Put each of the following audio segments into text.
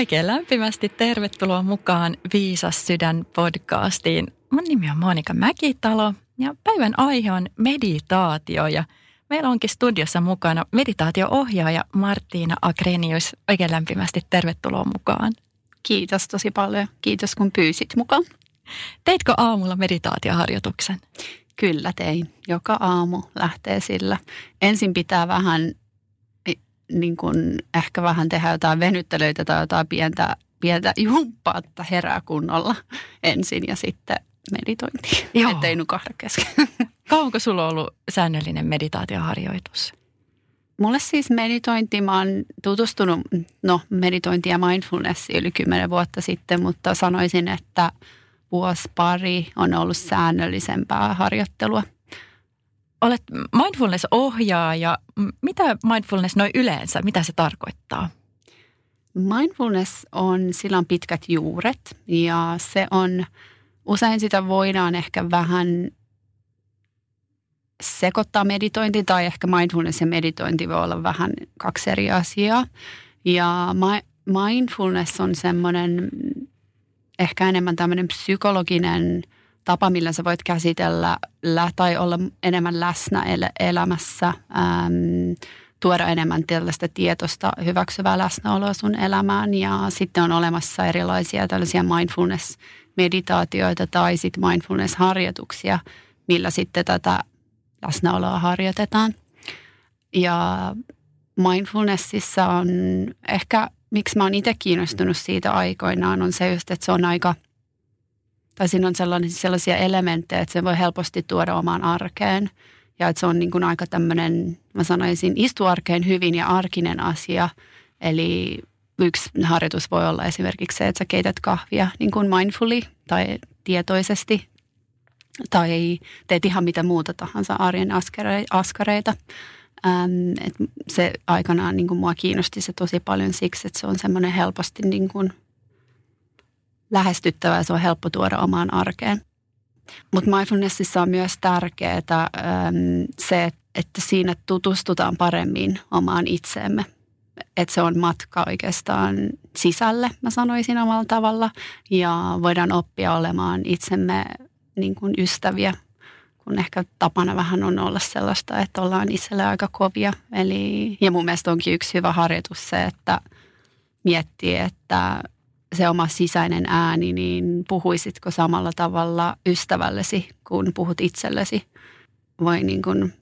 Oikein lämpimästi tervetuloa mukaan Viisas sydän podcastiin. Mun nimi on Monika Mäkitalo ja päivän aihe on meditaatio ja meillä onkin studiossa mukana meditaatio-ohjaaja Martiina Agrenius. Oikein lämpimästi tervetuloa mukaan. Kiitos tosi paljon. Kiitos kun pyysit mukaan. Teitkö aamulla meditaatioharjoituksen? Kyllä tein. Joka aamu lähtee sillä. Ensin pitää vähän niin kuin ehkä vähän tehdä jotain venyttelyitä tai jotain pientä, pientä jumppaa, että herää kunnolla ensin ja sitten meditointi, Joo. ettei nukahda kesken. Kauanko sulla on ollut säännöllinen meditaatioharjoitus? Mulle siis meditointi, mä oon tutustunut, no meditointi ja mindfulness yli kymmenen vuotta sitten, mutta sanoisin, että vuosi pari on ollut säännöllisempää harjoittelua – olet mindfulness-ohjaaja. Mitä mindfulness noin yleensä, mitä se tarkoittaa? Mindfulness on, sillä on pitkät juuret ja se on, usein sitä voidaan ehkä vähän sekoittaa meditointi tai ehkä mindfulness ja meditointi voi olla vähän kaksi eri asiaa. Ja mindfulness on semmoinen ehkä enemmän tämmöinen psykologinen – tapa, millä sä voit käsitellä tai olla enemmän läsnä el- elämässä, äm, tuoda enemmän tällaista tietosta hyväksyvää läsnäoloa sun elämään. Ja sitten on olemassa erilaisia tällaisia mindfulness-meditaatioita tai sitten mindfulness-harjoituksia, millä sitten tätä läsnäoloa harjoitetaan. Ja mindfulnessissa on ehkä, miksi mä oon itse kiinnostunut siitä aikoinaan, on se just, että se on aika – tai siinä on sellaisia, sellaisia elementtejä, että se voi helposti tuoda omaan arkeen. Ja että se on niin kuin aika tämmöinen, mä sanoisin, istuarkeen hyvin ja arkinen asia. Eli yksi harjoitus voi olla esimerkiksi se, että sä keität kahvia niin kuin mindfully tai tietoisesti. Tai teet ihan mitä muuta tahansa arjen askareita. Ähm, et se aikanaan niin kuin mua kiinnosti se tosi paljon siksi, että se on semmoinen helposti niin kuin lähestyttävää ja se on helppo tuoda omaan arkeen. Mutta mindfulnessissa on myös tärkeää se, että siinä tutustutaan paremmin omaan itseemme. Että se on matka oikeastaan sisälle, mä sanoisin omalla tavalla. Ja voidaan oppia olemaan itsemme niin kuin ystäviä, kun ehkä tapana vähän on olla sellaista, että ollaan itselle aika kovia. Eli, ja mun mielestä onkin yksi hyvä harjoitus se, että miettii, että se oma sisäinen ääni, niin puhuisitko samalla tavalla ystävällesi, kun puhut itsellesi? Voi niin kuin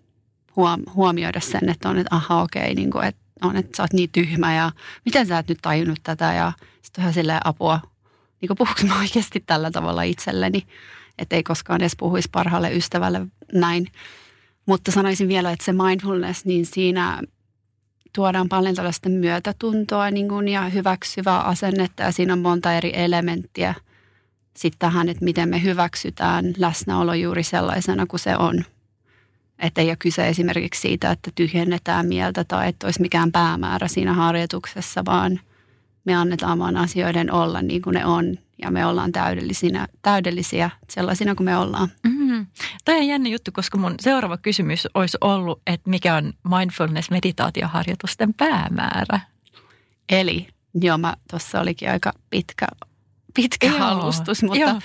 huomioida sen, että on, että aha okei, niin kuin, että on, että sä oot niin tyhmä ja miten sä et nyt tajunnut tätä ja sitten ihan silleen apua, niin kuin puhuks mä oikeasti tällä tavalla itselleni, että ei koskaan edes puhuisi parhaalle ystävälle näin. Mutta sanoisin vielä, että se mindfulness, niin siinä tuodaan paljon tällaista myötätuntoa niin kuin, ja hyväksyvää asennetta ja siinä on monta eri elementtiä sitten tähän, että miten me hyväksytään läsnäolo juuri sellaisena kuin se on. Että ei ole kyse esimerkiksi siitä, että tyhjennetään mieltä tai että olisi mikään päämäärä siinä harjoituksessa, vaan me annetaan vaan asioiden olla niin kuin ne on ja me ollaan täydellisiä, sellaisina kuin me ollaan. Mm-hmm. Tämä on jännä juttu, koska mun seuraava kysymys olisi ollut, että mikä on mindfulness-meditaatioharjoitusten päämäärä? Eli, joo, mä tuossa olikin aika pitkä, pitkä joo, alustus, mutta joo.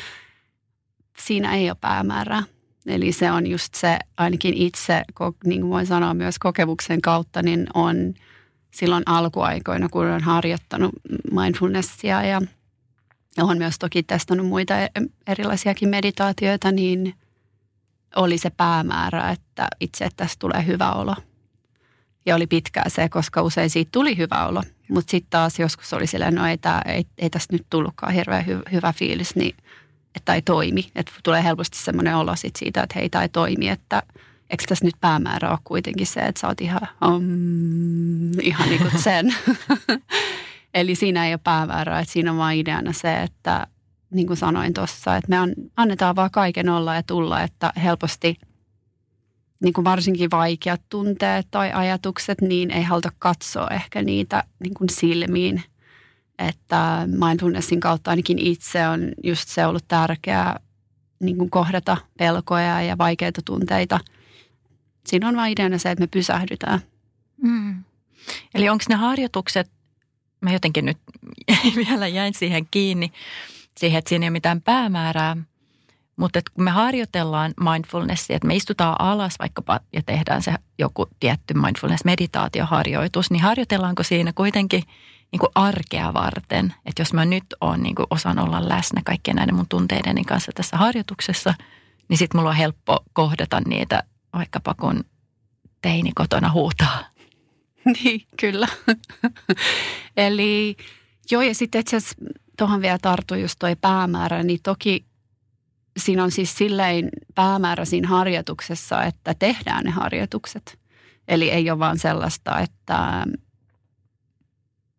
siinä ei ole päämäärää. Eli se on just se, ainakin itse, niin kuin voin sanoa myös kokemuksen kautta, niin on silloin alkuaikoina, kun olen harjoittanut mindfulnessia ja olen myös toki testannut muita e- erilaisiakin meditaatioita, niin oli se päämäärä, että itse että tästä tulee hyvä olo. Ja oli pitkää se, koska usein siitä tuli hyvä olo. Mutta sitten taas joskus oli silleen, no ei, tää, ei, ei tästä nyt tullutkaan hirveän hy, hyvä fiilis, niin että ei toimi. Että tulee helposti semmoinen olo sit siitä, että hei, tämä ei toimi, että eikö tässä nyt päämäärä ole kuitenkin se, että sä oot ihan, um, ihan niin kuin sen. Eli siinä ei ole pääväärää, että siinä on vaan ideana se, että niin kuin sanoin tuossa, että me annetaan vaan kaiken olla ja tulla, että helposti niin kuin varsinkin vaikeat tunteet tai ajatukset, niin ei haluta katsoa ehkä niitä niin kuin silmiin. Että mindfulnessin kautta ainakin itse on just se ollut tärkeää niin kuin kohdata pelkoja ja vaikeita tunteita. Siinä on vain ideana se, että me pysähdytään. Mm. Eli onko ne harjoitukset mä jotenkin nyt vielä jäin siihen kiinni, siihen, että siinä ei ole mitään päämäärää. Mutta kun me harjoitellaan mindfulnessia, että me istutaan alas vaikkapa ja tehdään se joku tietty mindfulness-meditaatioharjoitus, niin harjoitellaanko siinä kuitenkin niin kuin arkea varten? Että jos mä nyt oon niin kuin osan olla läsnä kaikkien näiden mun tunteideni kanssa tässä harjoituksessa, niin sitten mulla on helppo kohdata niitä vaikkapa kun teini kotona huutaa. Niin, kyllä. Eli joo, ja sitten itse asiassa tuohon vielä tartui just toi päämäärä, niin toki siinä on siis silleen päämäärä siinä harjoituksessa, että tehdään ne harjoitukset. Eli ei ole vaan sellaista, että,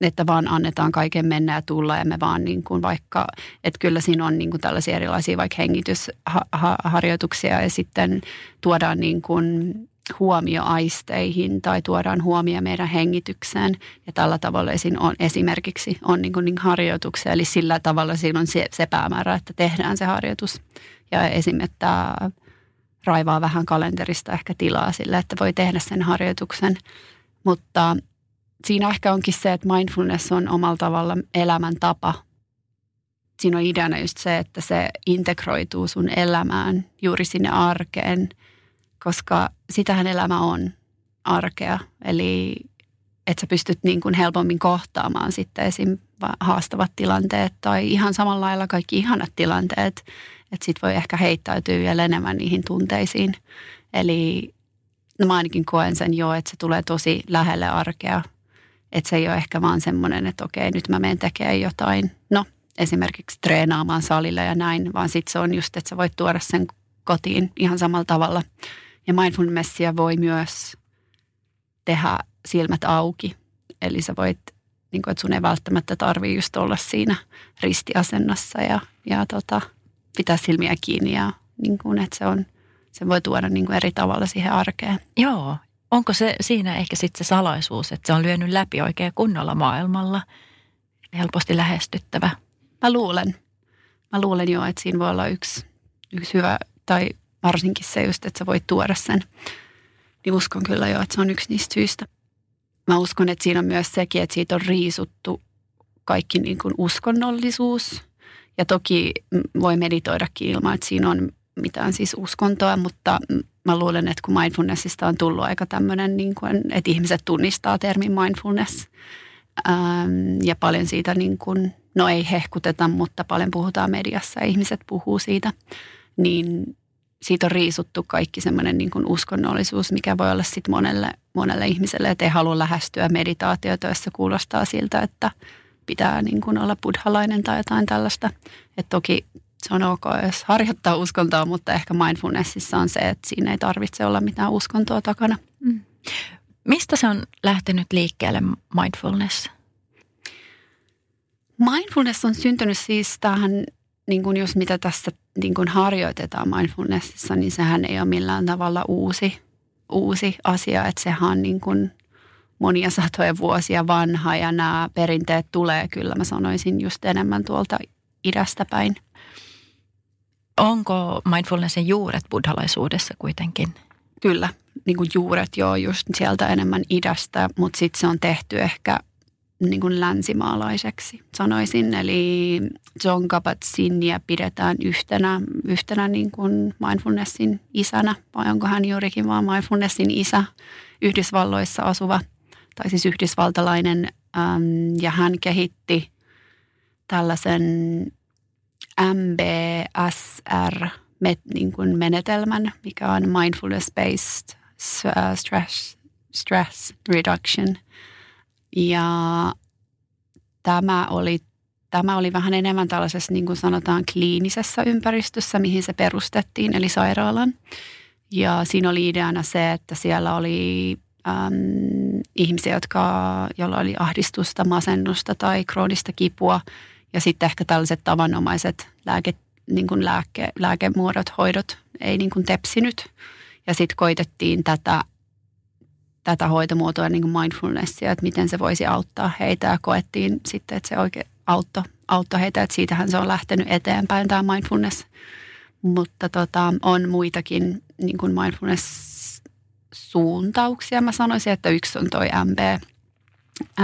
että vaan annetaan kaiken mennä ja tulla ja me vaan niin kuin vaikka, että kyllä siinä on niin kuin tällaisia erilaisia vaikka hengitysharjoituksia ja sitten tuodaan niin kuin huomio aisteihin tai tuodaan huomio meidän hengitykseen. Ja tällä tavalla on esimerkiksi on niin kuin niin harjoituksia, eli sillä tavalla siinä on se, se päämäärä, että tehdään se harjoitus. Ja esim. että raivaa vähän kalenterista ehkä tilaa sille, että voi tehdä sen harjoituksen. Mutta siinä ehkä onkin se, että mindfulness on omalla tavalla elämäntapa. Siinä on ideana just se, että se integroituu sun elämään juuri sinne arkeen – koska sitähän elämä on arkea. Eli että sä pystyt niin kuin helpommin kohtaamaan sitten esim. haastavat tilanteet tai ihan samalla lailla kaikki ihanat tilanteet. Että sit voi ehkä heittäytyä vielä enemmän niihin tunteisiin. Eli no mä ainakin koen sen jo, että se tulee tosi lähelle arkea. Että se ei ole ehkä vaan semmoinen, että okei, nyt mä menen tekemään jotain. No, esimerkiksi treenaamaan salilla ja näin, vaan sitten se on just, että sä voit tuoda sen kotiin ihan samalla tavalla – ja mindfulnessia voi myös tehdä silmät auki. Eli sä voit, niin kuin, että sun ei välttämättä tarvii just olla siinä ristiasennossa ja, ja tota, pitää silmiä kiinni ja niin kuin, että se, on, se voi tuoda niin kuin eri tavalla siihen arkeen. Joo. Onko se siinä ehkä sitten se salaisuus, että se on lyönyt läpi oikein kunnolla maailmalla? Helposti lähestyttävä. Mä luulen. Mä luulen jo, että siinä voi olla yksi, yksi hyvä tai varsinkin se just, että sä voit tuoda sen, niin uskon kyllä jo, että se on yksi niistä syistä. Mä uskon, että siinä on myös sekin, että siitä on riisuttu kaikki niin kuin uskonnollisuus. Ja toki voi meditoidakin ilman, että siinä on mitään siis uskontoa, mutta mä luulen, että kun mindfulnessista on tullut aika tämmöinen, niin kuin, että ihmiset tunnistaa termin mindfulness. Ähm, ja paljon siitä, niin kuin, no ei hehkuteta, mutta paljon puhutaan mediassa ja ihmiset puhuu siitä. Niin siitä on riisuttu kaikki semmoinen niin kuin uskonnollisuus, mikä voi olla sitten monelle, monelle ihmiselle, että ei halua lähestyä meditaatiota, jossa kuulostaa siltä, että pitää niin kuin olla buddhalainen tai jotain tällaista. Et toki se on ok, jos harjoittaa uskontoa, mutta ehkä mindfulnessissa on se, että siinä ei tarvitse olla mitään uskontoa takana. Mm. Mistä se on lähtenyt liikkeelle mindfulness? Mindfulness on syntynyt siis tähän niin kuin jos mitä tässä niin kuin harjoitetaan mindfulnessissa, niin sehän ei ole millään tavalla uusi, uusi asia, että sehän on niin kuin monia satoja vuosia vanha ja nämä perinteet tulee kyllä, mä sanoisin just enemmän tuolta idästä päin. Onko mindfulnessin juuret buddhalaisuudessa kuitenkin? Kyllä, niin kuin juuret joo, just sieltä enemmän idästä, mutta sitten se on tehty ehkä niin kuin länsimaalaiseksi, sanoisin. Eli John Kabat-Zinnia pidetään yhtenä, yhtenä niin kuin mindfulnessin isänä, vai onko hän juurikin vaan mindfulnessin isä, Yhdysvalloissa asuva, tai siis yhdysvaltalainen, äm, ja hän kehitti tällaisen MBSR met, niin mikä on mindfulness-based stress, stress reduction – ja tämä oli, tämä oli vähän enemmän tällaisessa, niin kuin sanotaan, kliinisessä ympäristössä, mihin se perustettiin, eli sairaalan. Ja siinä oli ideana se, että siellä oli äm, ihmisiä, jotka, joilla oli ahdistusta, masennusta tai kroonista kipua. Ja sitten ehkä tällaiset tavanomaiset lääke, niin kuin lääke, lääkemuodot, hoidot ei niin kuin tepsinyt. Ja sitten koitettiin tätä tätä hoitomuotoa niin kuin mindfulnessia, että miten se voisi auttaa heitä ja koettiin sitten, että se oikein auttoi, auttoi heitä, että siitähän se on lähtenyt eteenpäin tämä mindfulness. Mutta tota, on muitakin niin kuin mindfulness-suuntauksia. Mä sanoisin, että yksi on toi MB,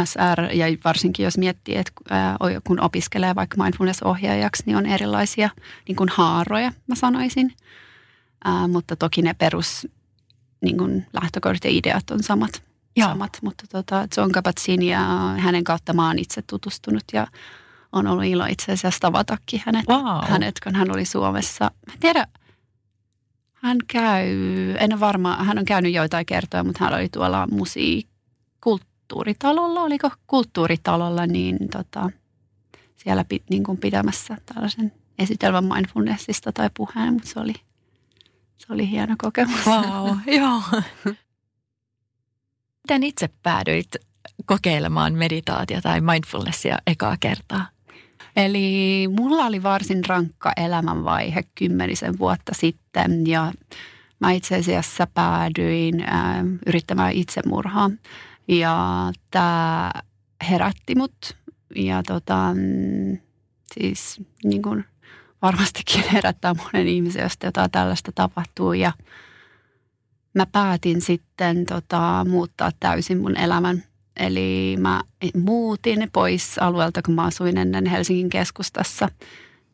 SR, ja varsinkin jos miettii, että kun opiskelee vaikka mindfulness-ohjaajaksi, niin on erilaisia niin kuin haaroja, mä sanoisin. Ää, mutta toki ne perus niin kuin lähtökohdat ja ideat on samat. Joo. samat. Mutta tota, John Kabat-Zinn ja hänen kautta mä oon itse tutustunut ja on ollut ilo itse asiassa tavatakin hänet, wow. hänet kun hän oli Suomessa. Mä tiedän, hän käy, en ole varma, hän on käynyt joitain kertoja, mutta hän oli tuolla musiikkulttuuritalolla, oliko kulttuuritalolla, niin tota, siellä pit, niin kuin pitämässä tällaisen esitelmän mindfulnessista tai puheen, mutta se oli, se oli hieno kokemus. Wow, joo. Miten itse päädyit kokeilemaan meditaatiota tai mindfulnessia ekaa kertaa? Eli mulla oli varsin rankka elämänvaihe kymmenisen vuotta sitten ja mä itse asiassa päädyin äh, yrittämään itsemurhaa. Ja tämä herätti mut ja tota, mm, siis niin kuin varmastikin herättää monen ihmisen, jos jotain tällaista tapahtuu. Ja mä päätin sitten tota, muuttaa täysin mun elämän Eli mä muutin pois alueelta, kun mä asuin ennen Helsingin keskustassa.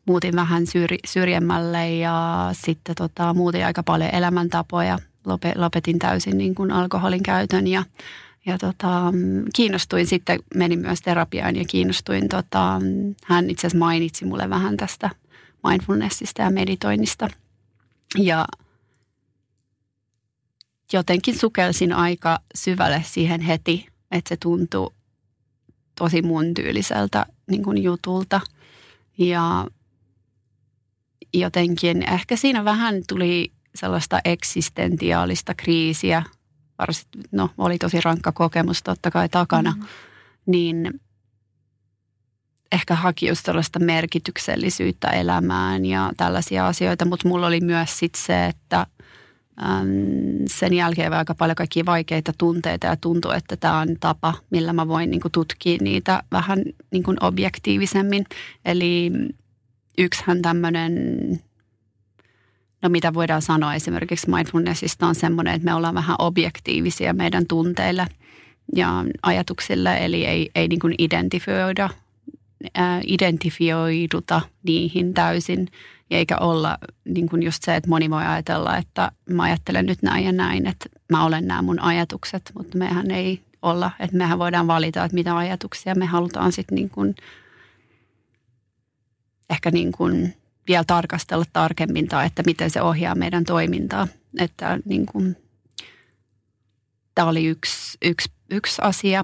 Muutin vähän syr- syrjemmälle ja sitten tota, muutin aika paljon elämäntapoja. Lopetin täysin niin kuin alkoholin käytön ja, ja tota, kiinnostuin sitten, menin myös terapiaan ja kiinnostuin. Tota, hän itse asiassa mainitsi mulle vähän tästä mindfulnessista ja meditoinnista. Ja jotenkin sukelsin aika syvälle siihen heti – että se tuntui tosi mun tyyliseltä niin kuin jutulta. Ja jotenkin ehkä siinä vähän tuli sellaista eksistentiaalista kriisiä, varsin, no oli tosi rankka kokemus totta kai takana, mm-hmm. niin ehkä haki just sellaista merkityksellisyyttä elämään ja tällaisia asioita, mutta mulla oli myös sit se, että sen jälkeen aika paljon kaikkia vaikeita tunteita ja tuntuu, että tämä on tapa, millä mä voin niin kuin, tutkia niitä vähän niin kuin, objektiivisemmin. Eli yksihän tämmöinen, no mitä voidaan sanoa esimerkiksi mindfulnessista on semmoinen, että me ollaan vähän objektiivisia meidän tunteille ja ajatuksille, eli ei, ei niin kuin identifioida, identifioiduta niihin täysin – eikä olla niin kuin just se, että moni voi ajatella, että mä ajattelen nyt näin ja näin, että mä olen nämä mun ajatukset, mutta mehän ei olla, että mehän voidaan valita, että mitä ajatuksia me halutaan sitten niin kuin ehkä niin kuin vielä tarkastella tarkemmin tai että miten se ohjaa meidän toimintaa. Että niin kuin, tämä oli yksi, yksi, yksi asia.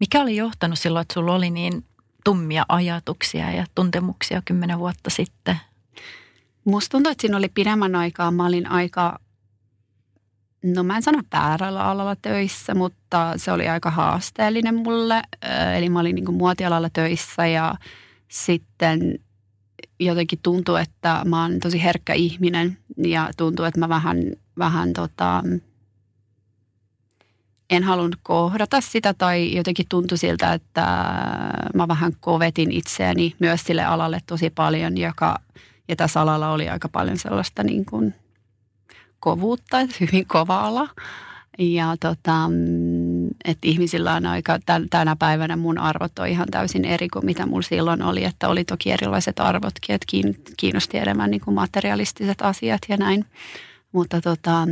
Mikä oli johtanut silloin, että sulla oli niin tummia ajatuksia ja tuntemuksia kymmenen vuotta sitten? Musta tuntuu, että siinä oli pidemmän aikaa. Mä olin aika, no mä en sano väärällä alalla töissä, mutta se oli aika haasteellinen mulle. Eli mä olin niin muotialalla töissä ja sitten jotenkin tuntuu, että mä oon tosi herkkä ihminen ja tuntuu, että mä vähän, vähän tota, en halunnut kohdata sitä tai jotenkin tuntui siltä, että mä vähän kovetin itseäni myös sille alalle tosi paljon, joka, ja tässä alalla oli aika paljon sellaista niin kuin kovuutta, hyvin kova ala. Ja tota, että ihmisillä on aika, tänä päivänä mun arvot on ihan täysin eri kuin mitä mulla silloin oli, että oli toki erilaiset arvotkin, että kiinnosti enemmän niin kuin materialistiset asiat ja näin. Mutta tota,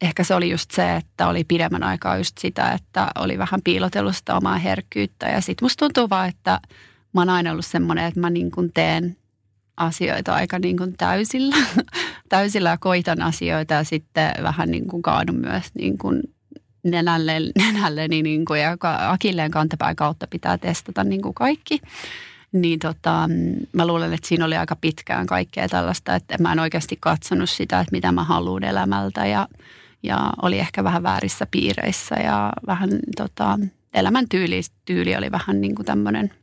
ehkä se oli just se, että oli pidemmän aikaa just sitä, että oli vähän piilotellut sitä omaa herkkyyttä. Ja sitten musta tuntuu vaan, että mä oon aina ollut semmoinen, että mä niin kuin teen asioita aika niin kuin täysillä, täysillä ja koitan asioita ja sitten vähän niin kuin kaadun myös niin kuin nenälle, nenälle niin kuin, ja akilleen kantapään kautta pitää testata niin kuin kaikki. Niin tota, mä luulen, että siinä oli aika pitkään kaikkea tällaista, että mä en oikeasti katsonut sitä, että mitä mä haluan elämältä ja ja oli ehkä vähän väärissä piireissä ja vähän tota, elämäntyyli tyyli oli vähän niin kuin tämmöinen,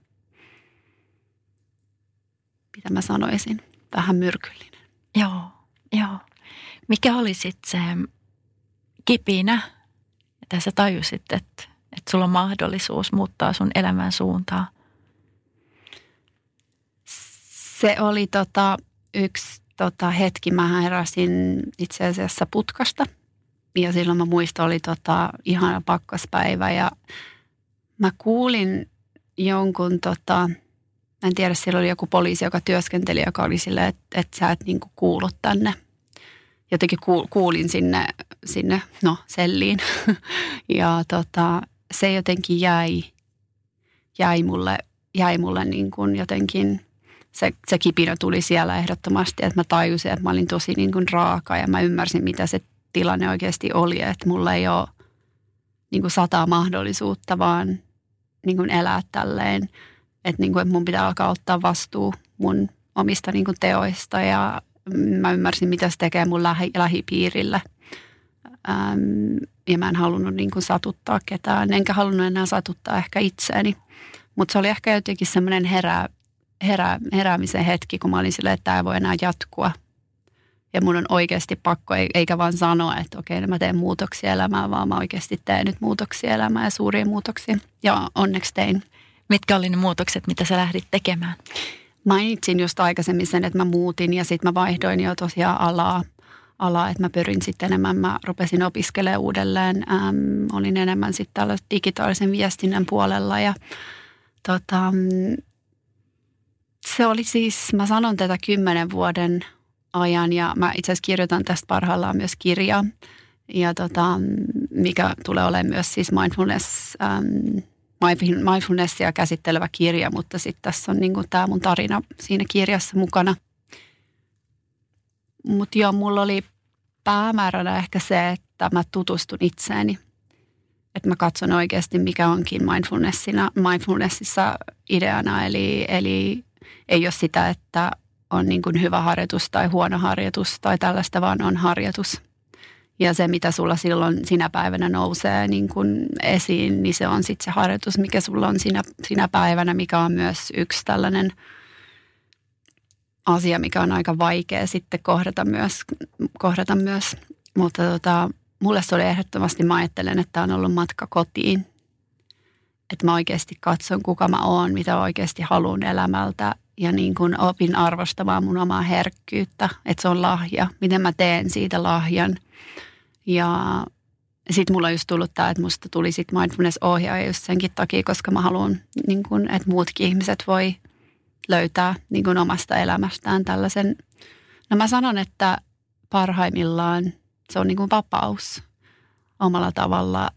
mitä mä sanoisin, vähän myrkyllinen. Joo, joo. Mikä oli sitten se kipinä, että sä tajusit, että, että sulla on mahdollisuus muuttaa sun elämän suuntaa? Se oli tota, yksi tota, hetki, mä heräsin itse asiassa putkasta – ja silloin mä muistan, oli tota, ihana pakkaspäivä ja mä kuulin jonkun, tota, en tiedä, siellä oli joku poliisi, joka työskenteli, joka oli silleen, että, että sä et niinku kuulu tänne. Jotenkin kuulin sinne, sinne no, selliin. ja tota, se jotenkin jäi, jäi mulle, jäi mulle niin kuin jotenkin, se, se kipinä tuli siellä ehdottomasti, että mä tajusin, että mä olin tosi niin kuin raaka ja mä ymmärsin, mitä se tilanne oikeasti oli, että mulla ei ole niin kuin sataa mahdollisuutta vaan niin kuin elää tälleen, että, niin kuin, että mun pitää alkaa ottaa vastuu mun omista niin kuin teoista ja mä ymmärsin, mitä se tekee mun lähi, lähipiirille. Ähm, ja mä en halunnut niin kuin satuttaa ketään, enkä halunnut enää satuttaa ehkä itseäni. Mutta se oli ehkä jotenkin semmoinen herää, herää, heräämisen hetki, kun mä olin silleen, että tämä ei voi enää jatkua. Ja mun on oikeasti pakko, eikä vaan sanoa, että okei, no mä teen muutoksia elämään, vaan mä oikeasti teen nyt muutoksia elämään ja suuria muutoksia. Ja onneksi tein. Mitkä oli ne muutokset, mitä sä lähdit tekemään? Mainitsin just aikaisemmin sen, että mä muutin ja sitten mä vaihdoin jo tosiaan alaa. alaa että mä pyrin sitten enemmän, mä rupesin opiskelemaan uudelleen. Ähm, olin enemmän sitten tällä digitaalisen viestinnän puolella ja tota, se oli siis, mä sanon tätä kymmenen vuoden ajan ja mä itse asiassa kirjoitan tästä parhaillaan myös kirjaa. Ja tota, mikä tulee olemaan myös siis mindfulness, ähm, mindfulnessia käsittelevä kirja, mutta sitten tässä on niin tämä mun tarina siinä kirjassa mukana. Mutta joo, mulla oli päämääränä ehkä se, että mä tutustun itseeni. Että mä katson oikeasti, mikä onkin mindfulnessina, mindfulnessissa ideana. Eli, eli ei ole sitä, että on niin kuin hyvä harjoitus tai huono harjoitus tai tällaista, vaan on harjoitus. Ja se, mitä sulla silloin sinä päivänä nousee niin kuin esiin, niin se on sitten se harjoitus, mikä sulla on sinä, sinä päivänä, mikä on myös yksi tällainen asia, mikä on aika vaikea sitten kohdata myös. Kohdata myös. Mutta tota, mulle se oli ehdottomasti, mä ajattelen, että on ollut matka kotiin. Että mä oikeasti katson, kuka mä oon, mitä oikeasti haluan elämältä ja niin kuin opin arvostamaan mun omaa herkkyyttä, että se on lahja, miten mä teen siitä lahjan. Ja sitten mulla on just tullut tämä, että musta tuli sitten mindfulness-ohjaaja just senkin takia, koska mä haluan, niin kuin, että muutkin ihmiset voi löytää niin kuin omasta elämästään tällaisen. No mä sanon, että parhaimmillaan se on niin kuin vapaus omalla tavalla,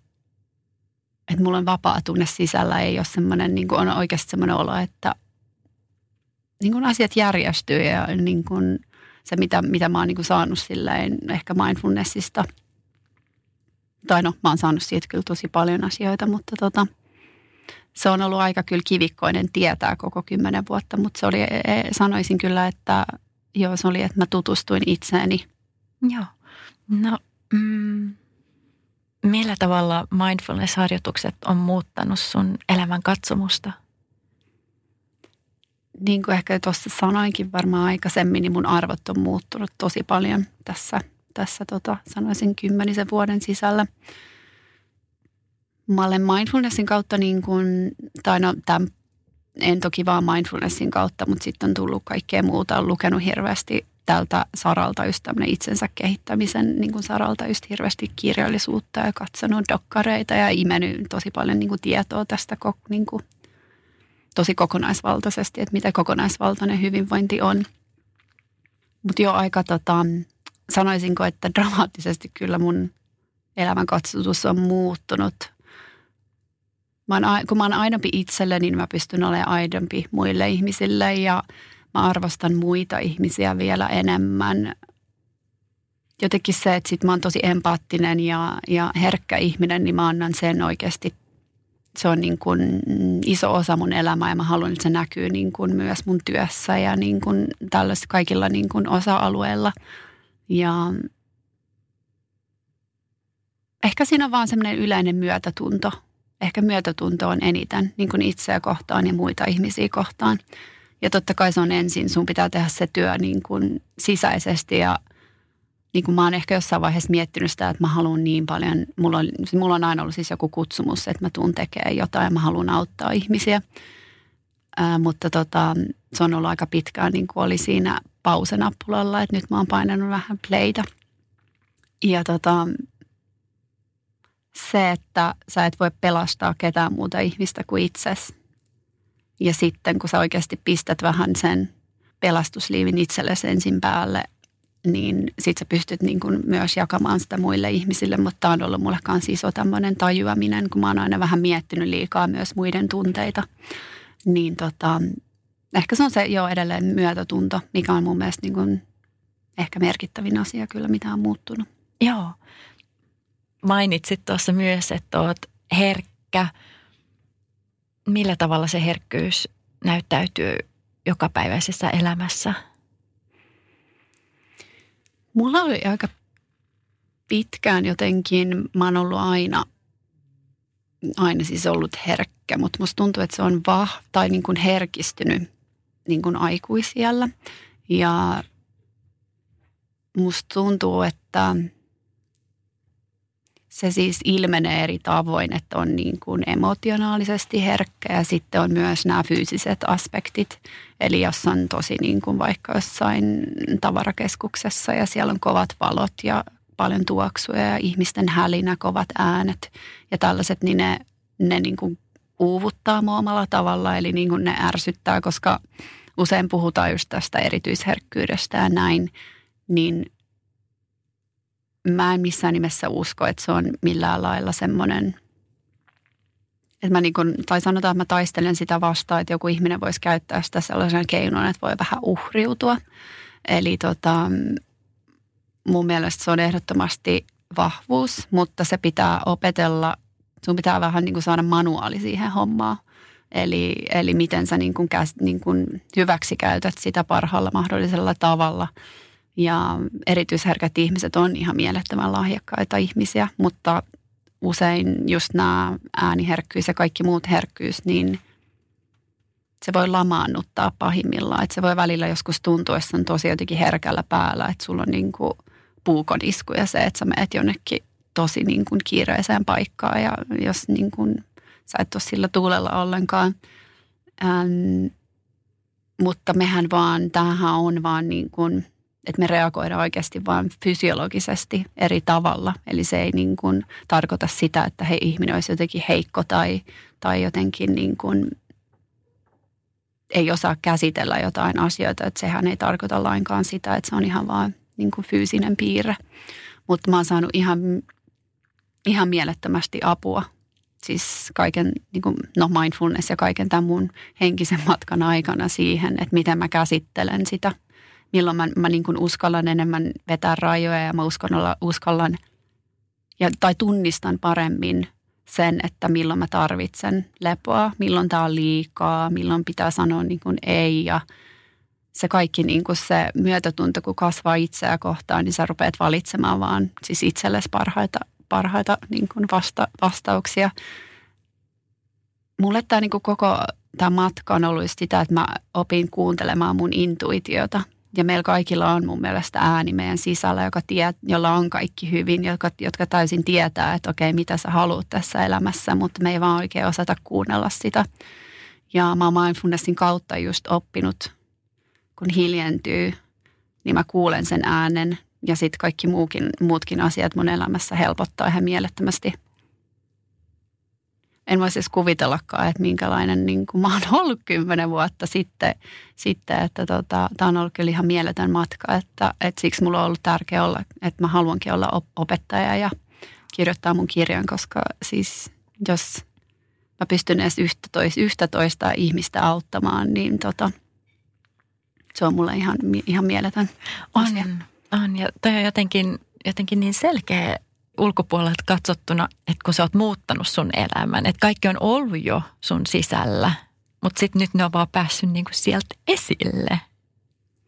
että mulla on vapaa tunne sisällä, ei ole semmoinen, niin kuin on oikeasti semmoinen olo, että niin kuin asiat järjestyy ja niin kuin se, mitä, mitä mä oon niin kuin saanut silleen ehkä mindfulnessista. Tai no, mä oon saanut siitä kyllä tosi paljon asioita, mutta tota, se on ollut aika kyllä kivikkoinen tietää koko kymmenen vuotta, mutta se oli, e, e, sanoisin kyllä, että joo, se oli, että mä tutustuin itseeni. Joo. No, mm, millä tavalla mindfulness-harjoitukset on muuttanut sun elämän katsomusta – niin kuin ehkä tuossa sanoinkin varmaan aikaisemmin, niin mun arvot on muuttunut tosi paljon tässä, tässä tota, sanoisin kymmenisen vuoden sisällä. Mä olen mindfulnessin kautta, niin kuin, tai no tämän, en toki vaan mindfulnessin kautta, mutta sitten on tullut kaikkea muuta. Olen lukenut hirveästi tältä saralta, just tämmöinen itsensä kehittämisen niin kuin saralta just hirveästi kirjallisuutta ja katsonut dokkareita ja imennyt tosi paljon niin kuin tietoa tästä niin kuin tosi kokonaisvaltaisesti, että mitä kokonaisvaltainen hyvinvointi on. Mutta jo aika, tota, sanoisinko, että dramaattisesti kyllä mun elämän katsotus on muuttunut. Mä oon, kun mä oon aidompi itselle, niin mä pystyn olemaan aidompi muille ihmisille ja mä arvostan muita ihmisiä vielä enemmän. Jotenkin se, että sit mä oon tosi empaattinen ja, ja herkkä ihminen, niin mä annan sen oikeasti se on niin kuin iso osa mun elämää ja mä haluan, että se näkyy niin kuin myös mun työssä ja niin kuin kaikilla niin kuin osa-alueilla. Ja ehkä siinä on vaan semmoinen yleinen myötätunto. Ehkä myötätunto on eniten niin kuin itseä kohtaan ja muita ihmisiä kohtaan. Ja totta kai se on ensin, sun pitää tehdä se työ niin kuin sisäisesti ja – niin kuin mä oon ehkä jossain vaiheessa miettinyt sitä, että mä haluan niin paljon, mulla on, mulla on aina ollut siis joku kutsumus, että mä tuun tekemään jotain ja mä haluan auttaa ihmisiä. Ää, mutta tota, se on ollut aika pitkään, niin kuin oli siinä pausenappulalla, että nyt mä oon painanut vähän playtä. Ja tota, se, että sä et voi pelastaa ketään muuta ihmistä kuin itsesi. Ja sitten kun sä oikeasti pistät vähän sen pelastusliivin itsellesi ensin päälle, niin sit sä pystyt niin kuin myös jakamaan sitä muille ihmisille, mutta tämä on ollut mulle kanssa iso tämmöinen tajuaminen, kun mä oon aina vähän miettinyt liikaa myös muiden tunteita. Niin tota, ehkä se on se jo edelleen myötätunto, mikä on mun mielestä niin kuin ehkä merkittävin asia kyllä, mitä on muuttunut. Joo. Mainitsit tuossa myös, että oot herkkä. Millä tavalla se herkkyys näyttäytyy jokapäiväisessä elämässä? Mulla oli aika pitkään jotenkin, mä oon ollut aina, aina siis ollut herkkä, mutta musta tuntuu, että se on vah tai niin kuin herkistynyt niin kuin aikuisiellä. Ja musta tuntuu, että se siis ilmenee eri tavoin, että on niin kuin emotionaalisesti herkkä ja sitten on myös nämä fyysiset aspektit. Eli jos on tosi niin kuin vaikka jossain tavarakeskuksessa ja siellä on kovat valot ja paljon tuoksuja ja ihmisten hälinä, kovat äänet ja tällaiset, niin ne, ne niin kuin uuvuttaa mua omalla tavalla. Eli niin kuin ne ärsyttää, koska usein puhutaan just tästä erityisherkkyydestä ja näin, niin mä en missään nimessä usko, että se on millään lailla semmoinen, että mä niin kun, tai sanotaan, että mä taistelen sitä vastaan, että joku ihminen voisi käyttää sitä sellaisen keinon, että voi vähän uhriutua. Eli tota, mun mielestä se on ehdottomasti vahvuus, mutta se pitää opetella, sun pitää vähän niin kuin saada manuaali siihen hommaan. Eli, eli miten sä niin kuin, niin kuin hyväksi käytät sitä parhaalla mahdollisella tavalla – ja erityisherkät ihmiset on ihan mielettömän lahjakkaita ihmisiä, mutta usein just nämä ääniherkkyys ja kaikki muut herkkyys, niin se voi lamaannuttaa pahimmillaan. Että se voi välillä joskus tuntua, että on tosi jotenkin herkällä päällä, että sulla on niin kuin puukon isku ja se, että sä menet jonnekin tosi niin kuin kiireiseen paikkaan ja jos niin kuin, sä et ole sillä tuulella ollenkaan. Ähm, mutta mehän vaan, tämähän on vaan niin kuin – että me reagoidaan oikeasti vain fysiologisesti eri tavalla. Eli se ei niin kuin tarkoita sitä, että he, ihminen olisi jotenkin heikko tai, tai jotenkin niin kuin ei osaa käsitellä jotain asioita. Että sehän ei tarkoita lainkaan sitä, että se on ihan vain niin kuin fyysinen piirre. Mutta mä oon saanut ihan, ihan mielettömästi apua. Siis kaiken, niin kuin, no mindfulness ja kaiken tämän mun henkisen matkan aikana siihen, että miten mä käsittelen sitä – milloin mä, mä niin kuin uskallan enemmän vetää rajoja ja mä uskallan, uskallan ja, tai tunnistan paremmin sen, että milloin mä tarvitsen lepoa, milloin tämä on liikaa, milloin pitää sanoa niin kuin ei ja se kaikki niin kuin se myötätunto, kun kasvaa itseä kohtaan, niin sä rupeat valitsemaan vaan siis itsellesi parhaita, parhaita niin kuin vasta, vastauksia. Mulle tämä niin koko tämä matka on ollut sitä, että mä opin kuuntelemaan mun intuitiota – ja meillä kaikilla on mun mielestä ääni meidän sisällä, joka tie, jolla on kaikki hyvin, jotka, jotka täysin tietää, että okei, mitä sä haluat tässä elämässä, mutta me ei vaan oikein osata kuunnella sitä. Ja mä oon mindfulnessin kautta just oppinut, kun hiljentyy, niin mä kuulen sen äänen ja sitten kaikki muukin, muutkin asiat mun elämässä helpottaa ihan mielettömästi – en voisi edes kuvitellakaan, että minkälainen niin kuin mä oon ollut kymmenen vuotta sitten, sitten että tota, tämä on ollut kyllä ihan mieletön matka, että, että siksi mulla on ollut tärkeää olla, että mä haluankin olla opettaja ja kirjoittaa mun kirjan, koska siis jos mä pystyn edes yhtä, toista, yhtä toista ihmistä auttamaan, niin tota, se on mulle ihan, ihan mieletön asia. On, on ja toi on jotenkin, jotenkin niin selkeä ulkopuolelta katsottuna, että kun sä oot muuttanut sun elämän, että kaikki on ollut jo sun sisällä, mutta sitten nyt ne on vaan päässyt niinku sieltä esille.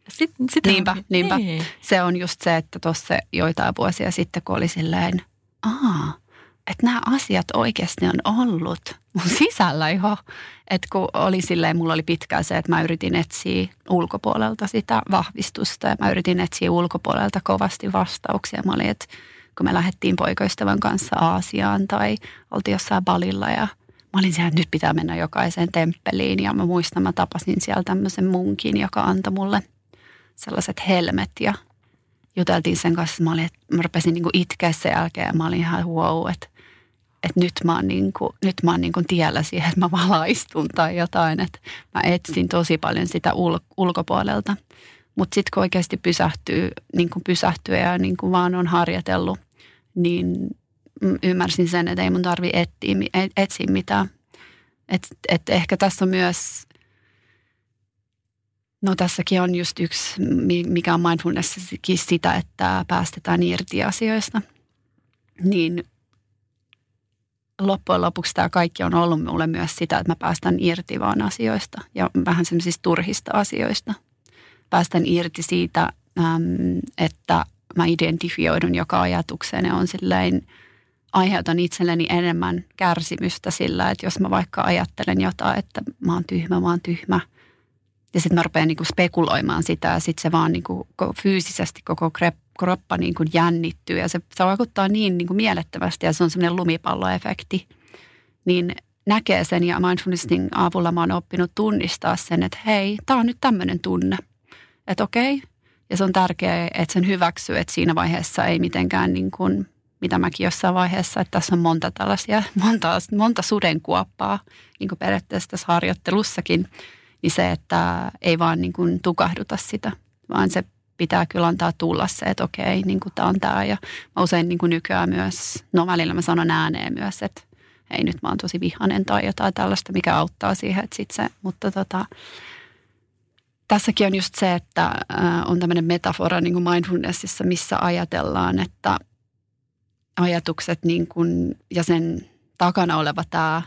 Sit, sitä niinpä, on, niinpä. Niin. Se on just se, että tuossa joitain vuosia sitten, kun oli silleen, aa, että nämä asiat oikeasti on ollut mun sisällä jo. Että kun oli silleen, mulla oli pitkään se, että mä yritin etsiä ulkopuolelta sitä vahvistusta ja mä yritin etsiä ulkopuolelta kovasti vastauksia. Mä olin, että kun me lähdettiin poikaystävän kanssa Aasiaan tai oltiin jossain balilla ja mä olin siellä, että nyt pitää mennä jokaiseen temppeliin ja mä muistan, mä tapasin siellä tämmöisen munkin, joka antoi mulle sellaiset helmet ja juteltiin sen kanssa. Mä, olin, että mä rupesin niin itkeä sen jälkeen ja mä olin ihan wow, että että nyt mä oon, niin kuin, nyt mä oon niin kuin tiellä siihen, että mä valaistun tai jotain. Että mä etsin tosi paljon sitä ul- ulkopuolelta. Mutta sitten kun oikeasti pysähtyy, niin kuin pysähtyy ja niin kuin vaan on harjoitellut, niin ymmärsin sen, että ei mun tarvi etsiä, etsiä mitään. Et, et ehkä tässä on myös, no tässäkin on just yksi, mikä on mindfulnessissakin sitä, että päästetään irti asioista. Niin loppujen lopuksi tämä kaikki on ollut mulle myös sitä, että mä päästän irti vaan asioista ja vähän semmoisista turhista asioista. Päästän irti siitä, että mä identifioidun joka ajatukseen ja on silleen, aiheutan itselleni enemmän kärsimystä sillä, että jos mä vaikka ajattelen jotain, että mä oon tyhmä, mä oon tyhmä. Ja sitten mä rupean niinku spekuloimaan sitä ja sitten se vaan niinku fyysisesti koko kroppa niinku jännittyy ja se, se vaikuttaa niin niinku mielettömästi ja se on semmoinen lumipalloefekti. Niin näkee sen ja mindfulnessin avulla mä oon oppinut tunnistaa sen, että hei, tämä on nyt tämmöinen tunne. Että okei, ja se on tärkeää, että sen hyväksyy, että siinä vaiheessa ei mitenkään niin kuin, mitä mäkin jossain vaiheessa, että tässä on monta tällaisia, monta, monta sudenkuoppaa niin kuin periaatteessa tässä harjoittelussakin, niin se, että ei vaan niin kuin tukahduta sitä, vaan se pitää kyllä antaa tulla se, että okei, niin kuin tämä on tämä. Ja mä usein niin kuin nykyään myös, no välillä mä sanon ääneen myös, että ei nyt mä oon tosi vihanen tai jotain tällaista, mikä auttaa siihen, että sit se, mutta tota, tässäkin on just se, että äh, on tämmöinen metafora niin kuin mindfulnessissa, missä ajatellaan, että ajatukset niin kuin, ja sen takana oleva tämä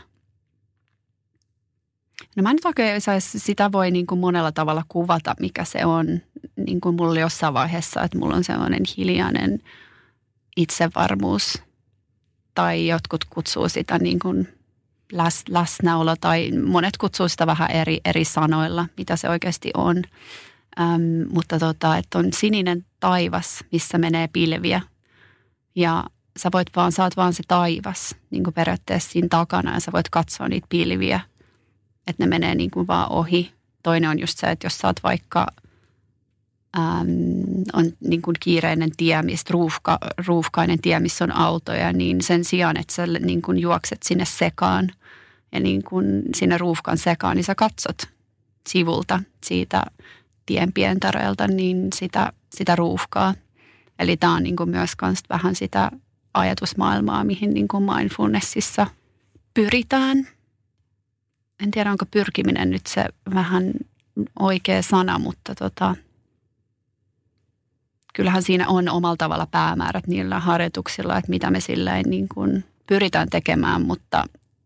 No mä en nyt oikein saisi, sitä voi niin kuin monella tavalla kuvata, mikä se on. Niin kuin mulla oli jossain vaiheessa, että mulla on sellainen hiljainen itsevarmuus. Tai jotkut kutsuu sitä niin kuin läs, läsnäolo tai monet kutsuu sitä vähän eri, eri sanoilla, mitä se oikeasti on. Ähm, mutta tota, että on sininen taivas, missä menee pilviä. Ja sä voit vaan, sä oot vaan se taivas niin kuin periaatteessa siinä takana ja sä voit katsoa niitä pilviä, että ne menee niin kuin vaan ohi. Toinen on just se, että jos sä oot vaikka äm, on niin kuin kiireinen tie, mistä ruuhka, ruuhkainen tie, missä on autoja, niin sen sijaan, että sä niin kuin juokset sinne sekaan ja niin kuin sinne ruuhkan sekaan, niin sä katsot sivulta siitä tien pientareelta niin sitä, sitä ruuhkaa. Eli tämä on niin kuin myös vähän sitä ajatusmaailmaa, mihin niin kuin mindfulnessissa pyritään. En tiedä, onko pyrkiminen nyt se vähän oikea sana, mutta tota, kyllähän siinä on omalla tavalla päämäärät niillä harjoituksilla, että mitä me silleen niin kuin pyritään tekemään, mutta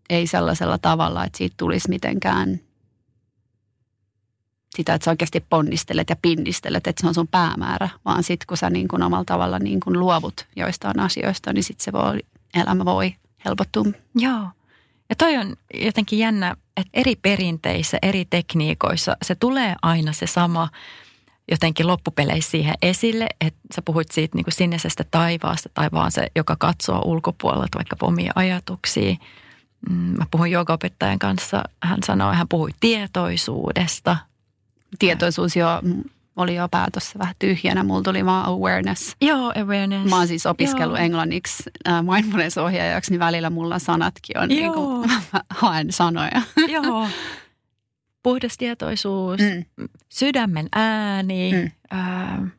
ei sellaisella tavalla, että siitä tulisi mitenkään sitä, että sä oikeasti ponnistelet ja pinnistelet, että se on sun päämäärä, vaan sitten kun sä niin kuin omalla tavalla niin kuin luovut joistain asioista, niin sitten se voi, elämä voi helpottua. Joo. Ja toi on jotenkin jännä, että eri perinteissä, eri tekniikoissa se tulee aina se sama jotenkin loppupeleissä siihen esille, että sä puhuit siitä niin kuin sinisestä taivaasta tai vaan se, joka katsoo ulkopuolelta vaikka omia ajatuksia. Mm, mä puhuin joogaopettajan kanssa, hän sanoi, hän puhui tietoisuudesta, tietoisuus jo oli jo päätössä vähän tyhjänä. Mulla tuli vaan awareness. Joo, awareness. Mä oon siis opiskellut Joo. englanniksi äh, mindfulness-ohjaajaksi, niin välillä mulla sanatkin on, niin kuin, mä haen sanoja. Joo. Puhdas tietoisuus, mm. sydämen ääni, mm. äh,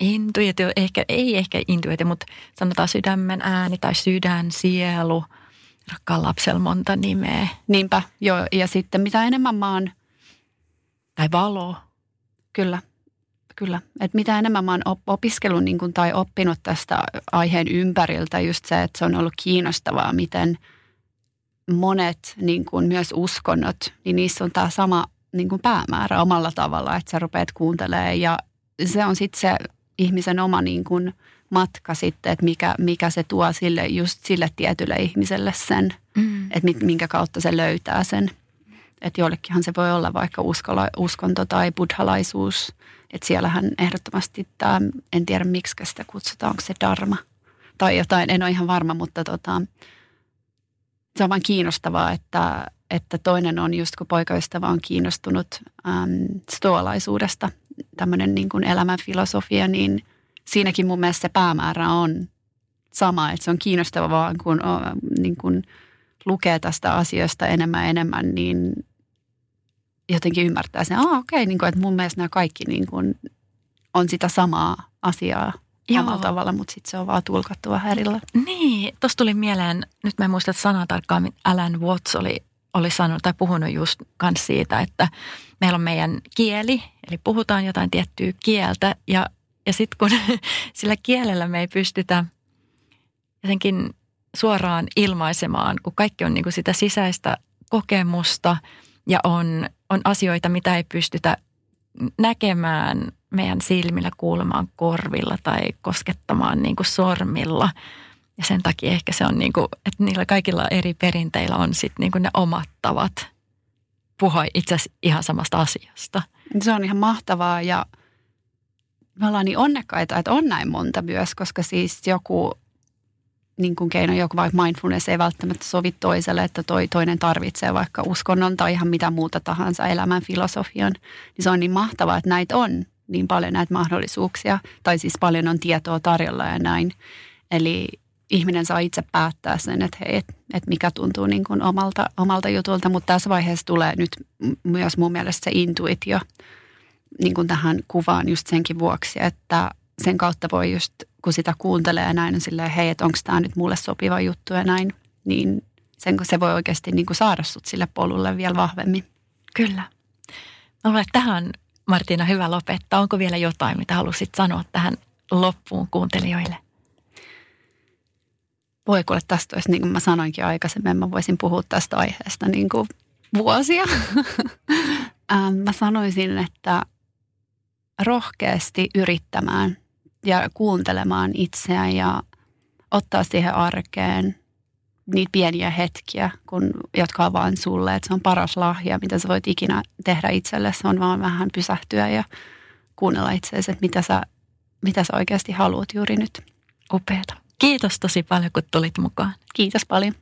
intuitio, ehkä, ei ehkä intuitio, mutta sanotaan sydämen ääni tai sydän, sielu. Rakkaan lapsella monta nimeä. Niinpä, joo. Ja sitten mitä enemmän mä oon tai valo. Kyllä, kyllä. Et mitä enemmän mä oon opiskellut niin kun, tai oppinut tästä aiheen ympäriltä, just se, että se on ollut kiinnostavaa, miten monet niin kun, myös uskonnot, niin niissä on tämä sama niin kun, päämäärä omalla tavalla, että sä rupeat kuuntelemaan ja se on sitten se ihmisen oma niin kun, matka sitten, että mikä, mikä se tuo sille, just sille tietylle ihmiselle sen, mm. että minkä kautta se löytää sen että joillekinhan se voi olla vaikka uskola, uskonto tai buddhalaisuus. Että siellähän ehdottomasti tämä, en tiedä miksi sitä kutsutaan, onko se dharma tai jotain, en ole ihan varma, mutta tota, se on vain kiinnostavaa, että, että toinen on just kun poikaystävä on kiinnostunut äm, stoalaisuudesta, tämmöinen niin kuin elämänfilosofia, niin siinäkin mun mielestä se päämäärä on sama, että se on kiinnostavaa vaan kun, niin kun lukee tästä asiasta enemmän ja enemmän, niin jotenkin ymmärtää sen, että okei, niin kuin, että mun mielestä nämä kaikki niin kuin, on sitä samaa asiaa Joo. omalla tavalla, mutta sitten se on vaan tulkattu vähän erillä. Niin, tuossa tuli mieleen, nyt mä en muista sanaa tarkkaan, Alan Watts oli, oli sanonut tai puhunut just kans siitä, että meillä on meidän kieli, eli puhutaan jotain tiettyä kieltä ja, ja sitten kun sillä kielellä me ei pystytä jotenkin suoraan ilmaisemaan, kun kaikki on niin kuin sitä sisäistä kokemusta ja on, on asioita, mitä ei pystytä näkemään meidän silmillä, kuulemaan korvilla tai koskettamaan niin kuin sormilla. Ja sen takia ehkä se on niin kuin, että niillä kaikilla eri perinteillä on sitten niin kuin ne omat tavat puhua itse asiassa ihan samasta asiasta. Se on ihan mahtavaa ja me ollaan niin onnekkaita, että on näin monta myös, koska siis joku niin kuin keino, joku vaikka mindfulness ei välttämättä sovi toiselle, että toi toinen tarvitsee vaikka uskonnon tai ihan mitä muuta tahansa elämän filosofian, niin se on niin mahtavaa, että näitä on niin paljon näitä mahdollisuuksia, tai siis paljon on tietoa tarjolla ja näin. Eli ihminen saa itse päättää sen, että hei, että et mikä tuntuu niin kuin omalta, omalta jutulta, mutta tässä vaiheessa tulee nyt myös mun mielestä se intuitio niin kuin tähän kuvaan just senkin vuoksi, että sen kautta voi just, kun sitä kuuntelee ja näin, on silleen, hei, että onko tämä nyt mulle sopiva juttu ja näin, niin sen, se voi oikeasti niin kuin saada sut sille polulle vielä vahvemmin. Kyllä. Luulen, että tähän Martina hyvä lopettaa. Onko vielä jotain, mitä halusit sanoa tähän loppuun kuuntelijoille? Voi kuule, tästä olisi, niin kuin mä sanoinkin aikaisemmin, mä voisin puhua tästä aiheesta niin kuin vuosia. Ähm, mä sanoisin, että rohkeasti yrittämään ja kuuntelemaan itseään ja ottaa siihen arkeen niitä pieniä hetkiä, kun, jotka on vaan sulle. Että se on paras lahja, mitä sä voit ikinä tehdä itselle. Se on vaan vähän pysähtyä ja kuunnella itseäsi, että mitä sä, mitä sä oikeasti haluat juuri nyt. Upeata. Kiitos tosi paljon, kun tulit mukaan. Kiitos paljon.